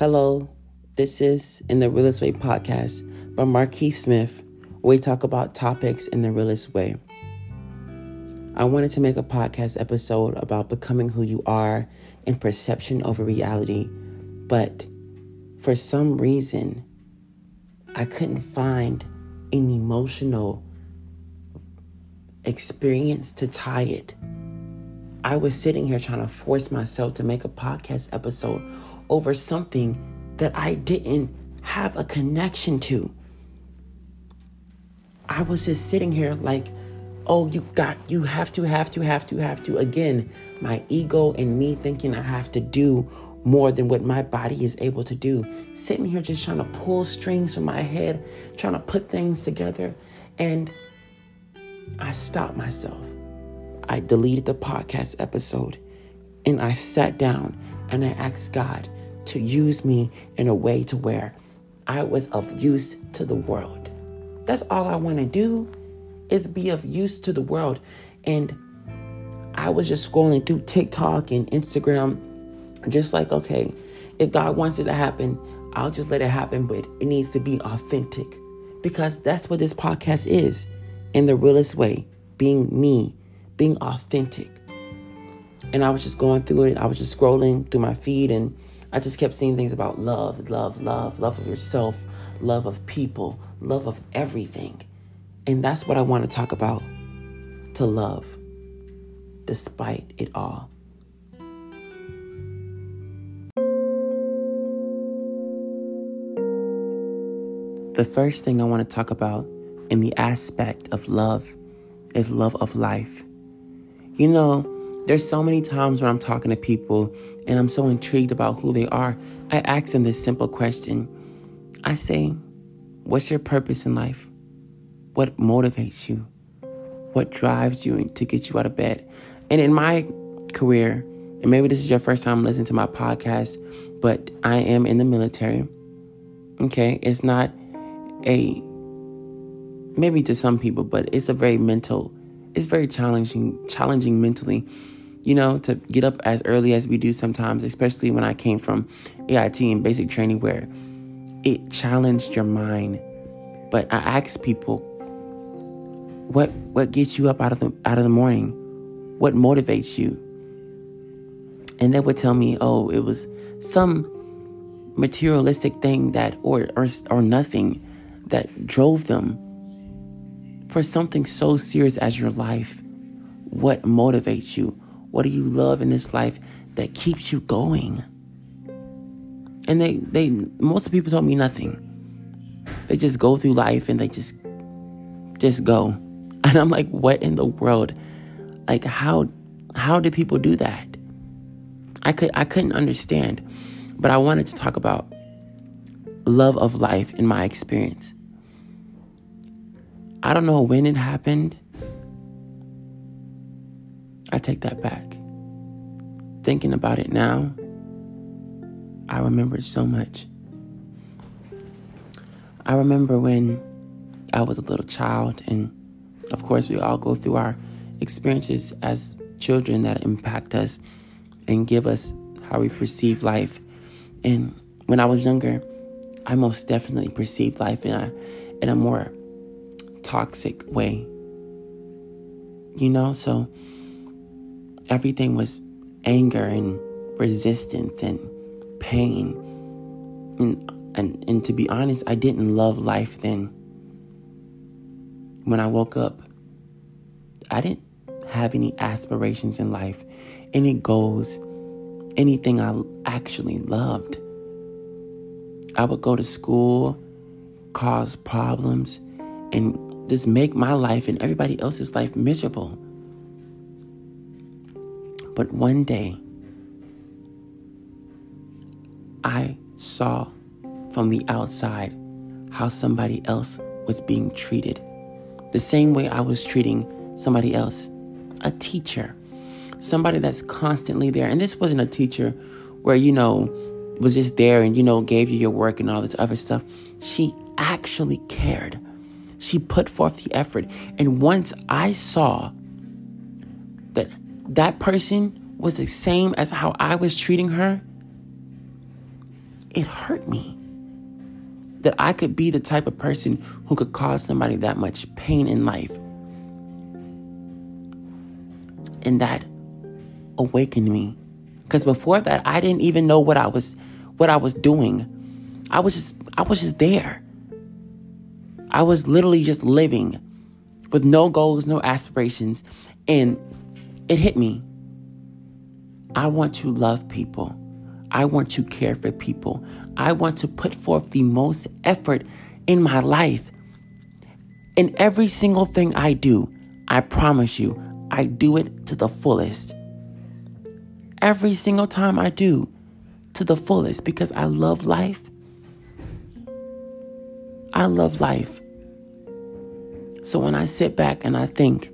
Hello, this is In the Realest Way podcast by Marqes Smith, where we talk about topics in the realest way. I wanted to make a podcast episode about becoming who you are and perception over reality, but for some reason, I couldn't find an emotional experience to tie it. I was sitting here trying to force myself to make a podcast episode over something that I didn't have a connection to. I was just sitting here like, oh, you got, you have to, have to, have to, have to. Again, my ego and me thinking I have to do more than what my body is able to do. Sitting here just trying to pull strings from my head, trying to put things together. And I stopped myself. I deleted the podcast episode and I sat down and I asked God to use me in a way to where I was of use to the world. That's all I want to do is be of use to the world. And I was just scrolling through TikTok and Instagram, just like, okay, if God wants it to happen, I'll just let it happen, but it needs to be authentic because that's what this podcast is in the realest way being me, being authentic. And I was just going through it. I was just scrolling through my feed and I just kept seeing things about love, love, love, love of yourself, love of people, love of everything. And that's what I want to talk about to love, despite it all. The first thing I want to talk about in the aspect of love is love of life. You know, there's so many times when I'm talking to people and I'm so intrigued about who they are, I ask them this simple question. I say, What's your purpose in life? What motivates you? What drives you to get you out of bed? And in my career, and maybe this is your first time listening to my podcast, but I am in the military. Okay, it's not a maybe to some people, but it's a very mental, it's very challenging, challenging mentally you know, to get up as early as we do sometimes, especially when I came from AIT and basic training where it challenged your mind. But I asked people, what what gets you up out of the out of the morning? What motivates you? And they would tell me, oh, it was some materialistic thing that or or, or nothing that drove them for something so serious as your life. What motivates you? What do you love in this life that keeps you going? And they, they, most of the people told me nothing. They just go through life and they just, just go. And I'm like, what in the world? Like, how, how do people do that? I could, I couldn't understand. But I wanted to talk about love of life in my experience. I don't know when it happened. I take that back. Thinking about it now, I remember so much. I remember when I was a little child, and of course, we all go through our experiences as children that impact us and give us how we perceive life. And when I was younger, I most definitely perceived life in a in a more toxic way. You know, so everything was anger and resistance and pain. And, and, and to be honest, I didn't love life then. When I woke up, I didn't have any aspirations in life, any goals, anything I actually loved. I would go to school, cause problems, and just make my life and everybody else's life miserable. But one day, I saw from the outside how somebody else was being treated. The same way I was treating somebody else, a teacher, somebody that's constantly there. And this wasn't a teacher where, you know, was just there and, you know, gave you your work and all this other stuff. She actually cared. She put forth the effort. And once I saw that person was the same as how I was treating her, it hurt me that I could be the type of person who could cause somebody that much pain in life. And that awakened me. Because before that, I didn't even know what I was what I was doing. I was just I was just there. I was literally just living with no goals, no aspirations, and it hit me. I want to love people. I want to care for people. I want to put forth the most effort in my life. In every single thing I do, I promise you, I do it to the fullest. Every single time I do, to the fullest, because I love life. I love life. So when I sit back and I think,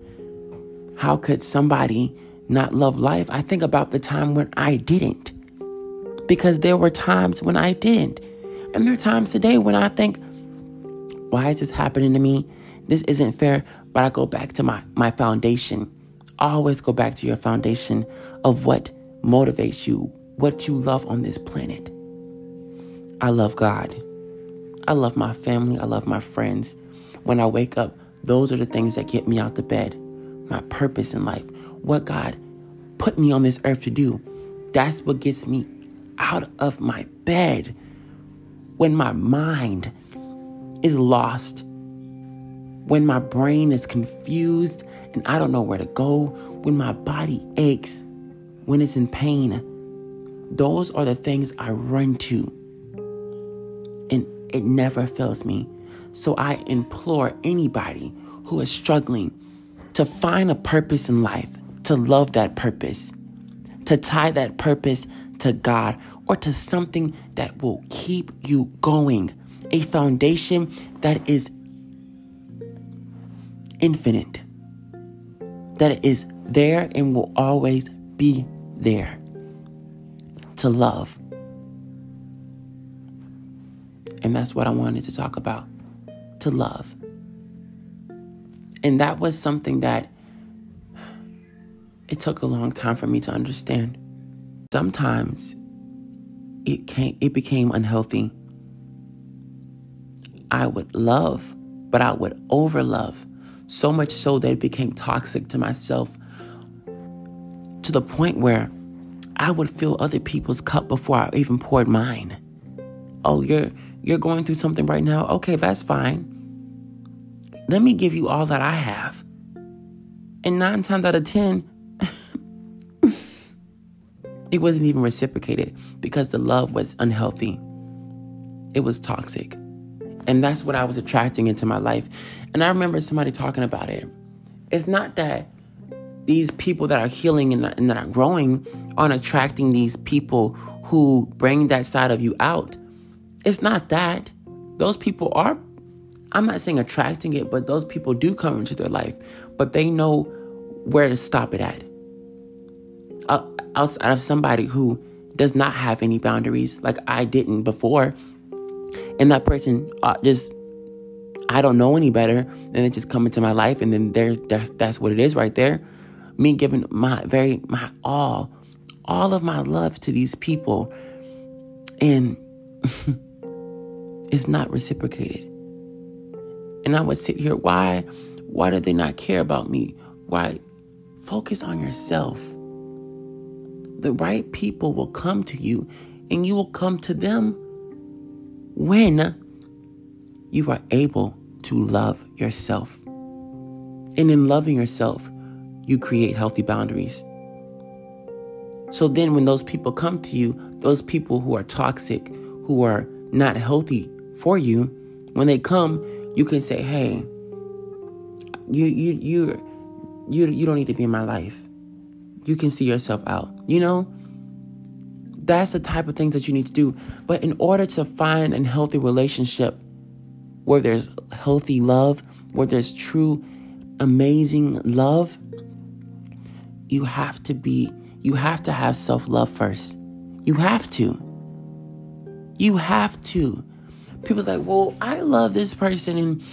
how could somebody not love life? I think about the time when I didn't because there were times when I didn't. And there are times today when I think, why is this happening to me? This isn't fair. But I go back to my, my foundation. Always go back to your foundation of what motivates you, what you love on this planet. I love God. I love my family. I love my friends. When I wake up, those are the things that get me out the bed. My purpose in life, what God put me on this earth to do. That's what gets me out of my bed when my mind is lost, when my brain is confused and I don't know where to go, when my body aches, when it's in pain. Those are the things I run to. And it never fails me. So I implore anybody who is struggling to find a purpose in life, to love that purpose, to tie that purpose to God or to something that will keep you going. A foundation that is infinite, that is there and will always be there to love. And that's what I wanted to talk about to love. And that was something that it took a long time for me to understand. Sometimes it came it became unhealthy. I would love, but I would overlove so much so that it became toxic to myself to the point where I would fill other people's cup before I even poured mine. Oh, you're you're going through something right now? Okay, that's fine. Let me give you all that I have. And nine times out of ten, it wasn't even reciprocated because the love was unhealthy. It was toxic. And that's what I was attracting into my life. And I remember somebody talking about it. It's not that these people that are healing and, and that are growing aren't attracting these people who bring that side of you out. It's not that. Those people are, I'm not saying attracting it, but those people do come into their life, but they know where to stop it at outside of somebody who does not have any boundaries like I didn't before. And that person uh, just, I don't know any better. And it just come into my life. And then there's, that's, that's what it is right there. Me giving my very, my all, all of my love to these people. And it's not reciprocated. And I would sit here, why, why do they not care about me? Why? Focus on yourself the right people will come to you and you will come to them when you are able to love yourself. And in loving yourself, you create healthy boundaries. So then, when those people come to you, those people who are toxic, who are not healthy for you, when they come, you can say, "Hey, you you you you you don't need to be in my life you can see yourself out. You know? That's the type of things that you need to do. But in order to find a healthy relationship where there's healthy love, where there's true, amazing love, you have to be, you have to have self love first. You have to. You have to. People's like, well, I love this person and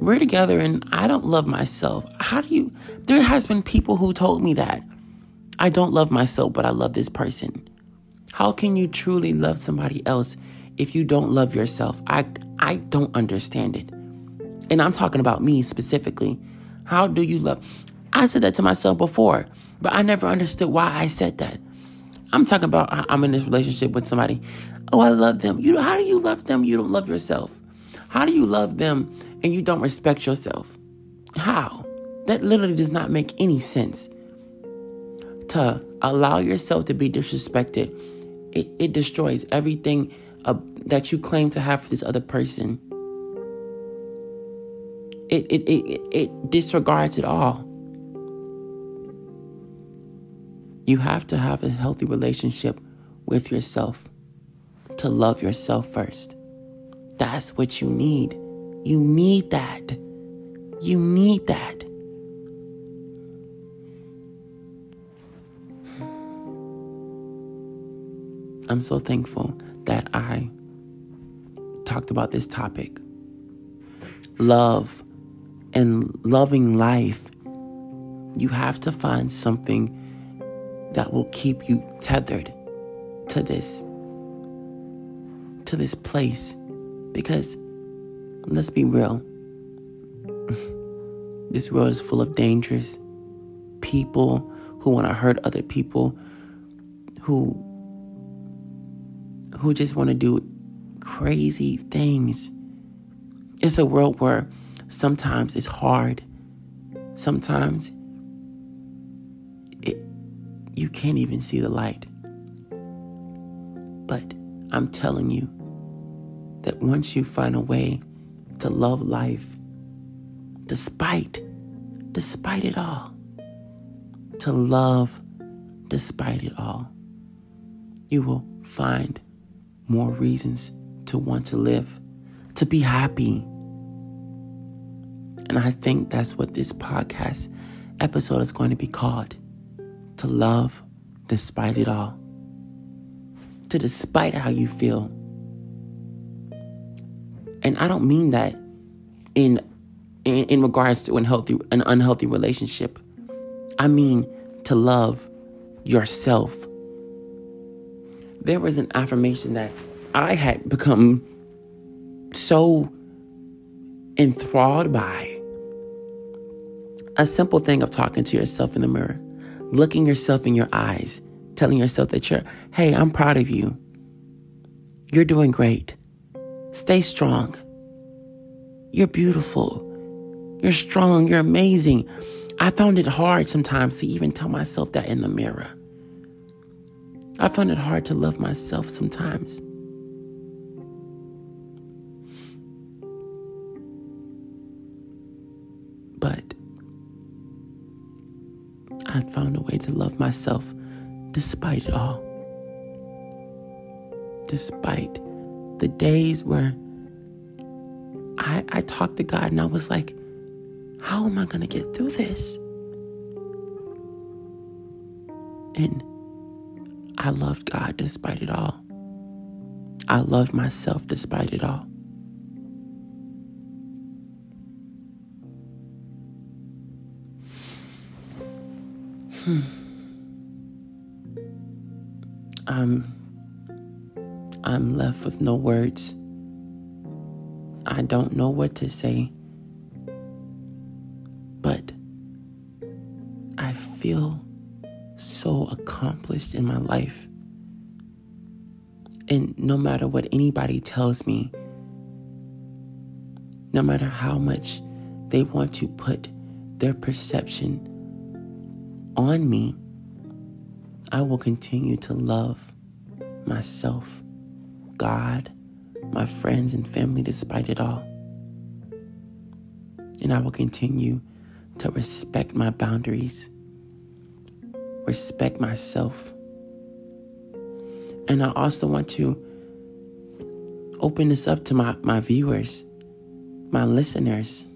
we're together and I don't love myself. How do you? There has been people who told me that. I don't love myself, but I love this person. How can you truly love somebody else if you don't love yourself. I I don't understand it. And I'm talking about me specifically. How do you love? I said that to myself before, but I never understood why I said that. I'm talking about I'm in this relationship with somebody. Oh, I love them. You how do you love them? You don't love yourself. How do you love them and you don't respect yourself? How? That literally does not make any sense. To allow yourself to be disrespected, it, it destroys everything uh, that you claim to have for this other person. It, it, it, it disregards it all. You have to have a healthy relationship with yourself to love yourself first. That's what you need. You need that. You need that. I'm so thankful that I talked about this topic. Love and loving life. You have to find something that will keep you tethered to this to this place because let's be real this world is full of dangerous people who want to hurt other people who who just want to do crazy things it's a world where sometimes it's hard sometimes it, you can't even see the light. But I'm telling you that once you find a way to love life, despite, despite it all, to love despite it all, you will find more reasons to want to live, to be happy. And I think that's what this podcast episode is going to be called to love despite it all, to despite how you feel. And I don't mean that in in, in regards to unhealthy an unhealthy relationship. I mean to love yourself. There was an affirmation that I had become so enthralled by. A simple thing of talking to yourself in the mirror looking yourself in your eyes, telling yourself that you're, hey, I'm proud of you. You're doing great. Stay strong. You're beautiful. You're strong. You're amazing. I found it hard sometimes to even tell myself that in the mirror. I found it hard to love myself sometimes. But I found a way to love myself despite it all. Despite the days where I, I talked to God and I was like, how am I going to get through this? And I loved God despite it all. I loved myself despite it all. Hmm. I'm I'm left with no words. I don't know what to say. But I feel so accomplished in my life. And no matter what anybody tells me, no matter how much they want to put their perception on me, I will continue to love myself, God, my friends, and family despite it all. And I will continue to respect my boundaries, respect myself. And I also want to open this up to my, my viewers, my listeners.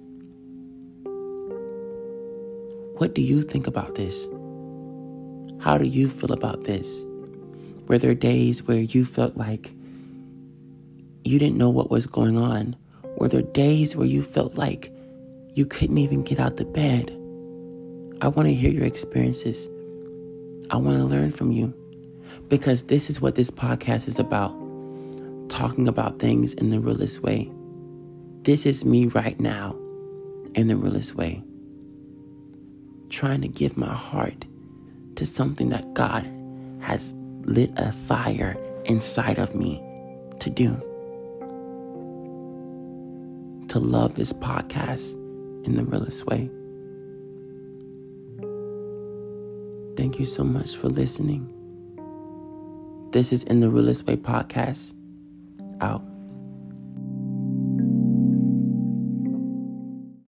What do you think about this? How do you feel about this? Were there days where you felt like you didn't know what was going on? Were there days where you felt like you couldn't even get out the bed? I want to hear your experiences. I want to learn from you because this is what this podcast is about. talking about things in the realest way. This is me right now in the realest way. Trying to give my heart to something that God has lit a fire inside of me to do. To love this podcast in the realest way. Thank you so much for listening. This is In the Realest Way podcast. Out.